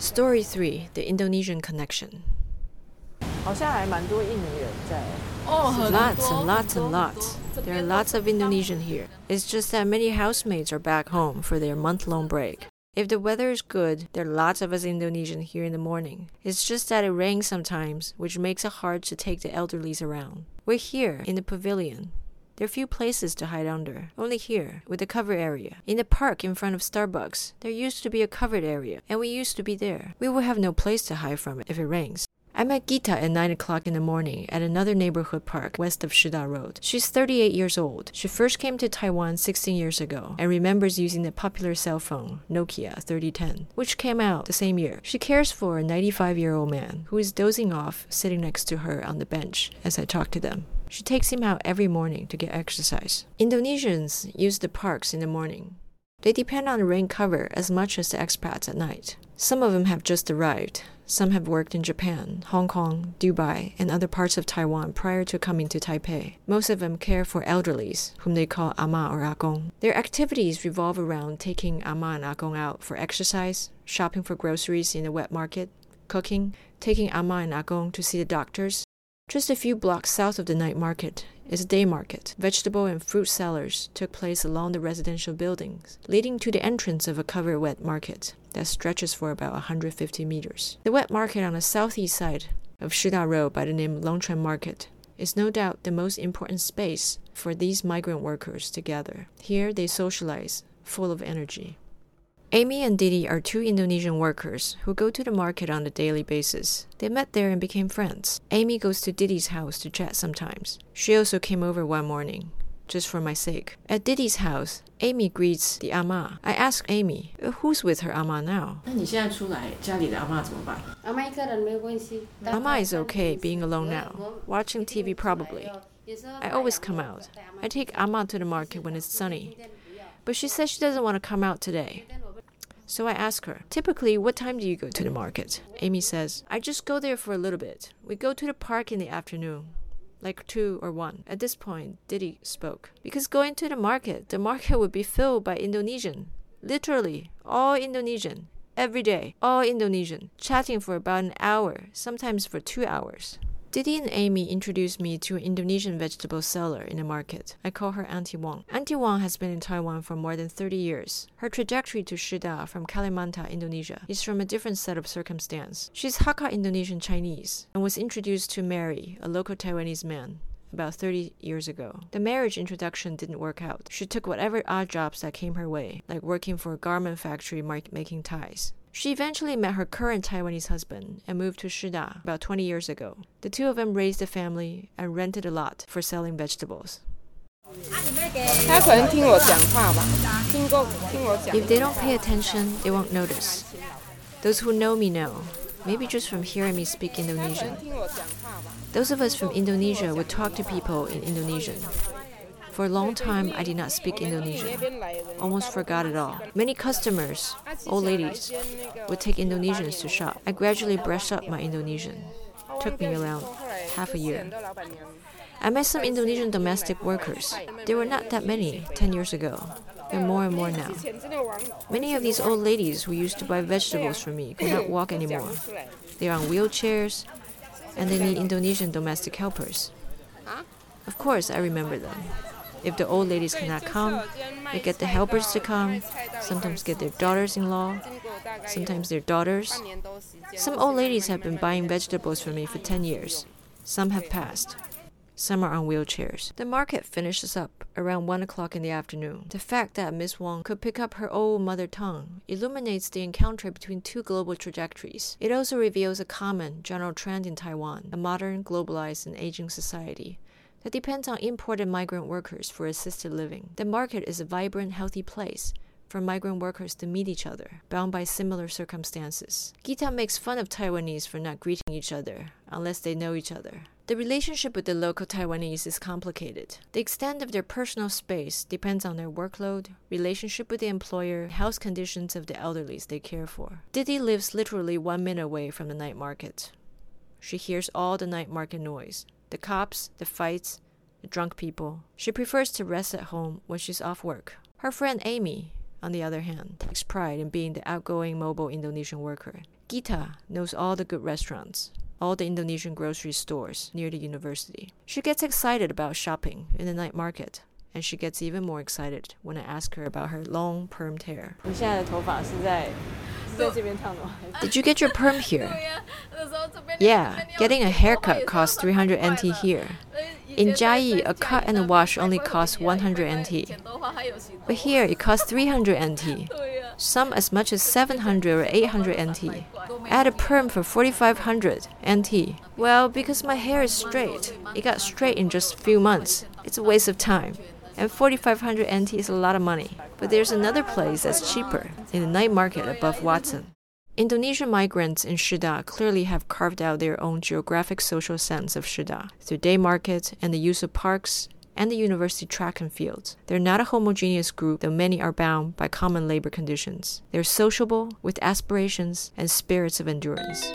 Story 3 The Indonesian Connection. 好像还蛮多印尼人在。 Lots and lots and lots. There are lots of Indonesian here. It's just that many housemates are back home for their month long break. If the weather is good, there are lots of us Indonesian here in the morning. It's just that it rains sometimes, which makes it hard to take the elderlies around. We're here in the pavilion. there are few places to hide under. Only here, with a cover area. In the park in front of Starbucks, there used to be a covered area, and we used to be there. We will have no place to hide from it if it rains. I met Gita at 9 o'clock in the morning at another neighborhood park west of Shida Road. She's 38 years old. She first came to Taiwan 16 years ago and remembers using the popular cell phone, Nokia 3010, which came out the same year. She cares for a 95 year old man who is dozing off sitting next to her on the bench as I talk to them. She takes him out every morning to get exercise. Indonesians use the parks in the morning. They depend on the rain cover as much as the expats at night. Some of them have just arrived. Some have worked in Japan, Hong Kong, Dubai, and other parts of Taiwan prior to coming to Taipei. Most of them care for elderlies, whom they call ama or agong. Their activities revolve around taking ama and agong out for exercise, shopping for groceries in the wet market, cooking, taking ama and agong to see the doctors. Just a few blocks south of the night market is a day market. Vegetable and fruit sellers took place along the residential buildings, leading to the entrance of a covered wet market that stretches for about 150 meters. The wet market on the southeast side of Shida Road by the name Longquan Market is no doubt the most important space for these migrant workers to gather. Here they socialize, full of energy. Amy and Didi are two Indonesian workers who go to the market on a daily basis. They met there and became friends. Amy goes to Didi's house to chat sometimes. She also came over one morning, just for my sake. At Didi's house, Amy greets the ama. I ask Amy, who's with her ama now? Ama is okay being alone now, watching TV probably. I always come out. I take ama to the market when it's sunny. But she says she doesn't want to come out today. So I ask her, typically, what time do you go to the market? Amy says, I just go there for a little bit. We go to the park in the afternoon, like 2 or 1. At this point, Didi spoke. Because going to the market, the market would be filled by Indonesian. Literally, all Indonesian. Every day, all Indonesian. Chatting for about an hour, sometimes for two hours. Didi and Amy introduced me to an Indonesian vegetable seller in the market. I call her Auntie Wong. Auntie Wong has been in Taiwan for more than 30 years. Her trajectory to Shida from Kalimantan, Indonesia, is from a different set of circumstance. She's Hakka Indonesian Chinese and was introduced to Mary, a local Taiwanese man, about 30 years ago. The marriage introduction didn't work out. She took whatever odd jobs that came her way, like working for a garment factory making ties. She eventually met her current Taiwanese husband and moved to Shida about 20 years ago. The two of them raised a family and rented a lot for selling vegetables. If they don't pay attention, they won't notice. Those who know me know, maybe just from hearing me speak Indonesian. Those of us from Indonesia would talk to people in Indonesian. For a long time, I did not speak Indonesian. Almost forgot it all. Many customers, old ladies, would take Indonesians to shop. I gradually brushed up my Indonesian. Took me around half a year. I met some Indonesian domestic workers. There were not that many 10 years ago, and more and more now. Many of these old ladies who used to buy vegetables from me cannot walk anymore. They are on wheelchairs, and they need Indonesian domestic helpers. Of course, I remember them. If the old ladies cannot come, they get the helpers to come, sometimes get their daughters in law, sometimes their daughters. Some old ladies have been buying vegetables for me for 10 years. Some have passed. Some are on wheelchairs. The market finishes up around 1 o'clock in the afternoon. The fact that Miss Wong could pick up her old mother tongue illuminates the encounter between two global trajectories. It also reveals a common general trend in Taiwan, a modern, globalized, and aging society that depends on imported migrant workers for assisted living. The market is a vibrant, healthy place for migrant workers to meet each other, bound by similar circumstances. Gita makes fun of Taiwanese for not greeting each other unless they know each other. The relationship with the local Taiwanese is complicated. The extent of their personal space depends on their workload, relationship with the employer, health conditions of the elderly they care for. Didi lives literally one minute away from the night market. She hears all the night market noise the cops, the fights, the drunk people. She prefers to rest at home when she's off work. Her friend Amy, on the other hand, takes pride in being the outgoing mobile Indonesian worker. Gita knows all the good restaurants, all the Indonesian grocery stores near the university. She gets excited about shopping in the night market, and she gets even more excited when I ask her about her long permed hair. 你现在的头发是在 Did you get your perm here? Yeah, getting a haircut costs 300 NT here. In Jai, a cut and a wash only costs 100 NT. But here, it costs 300 NT. Some as much as 700 or 800 NT. Add a perm for 4500 NT. Well, because my hair is straight, it got straight in just a few months. It's a waste of time. And 4500 NT is a lot of money. But there's another place that's cheaper, in the night market above Watson. Indonesian migrants in Shida clearly have carved out their own geographic social sense of Shida through day market and the use of parks and the university track and fields. They're not a homogeneous group, though many are bound by common labor conditions. They're sociable, with aspirations and spirits of endurance.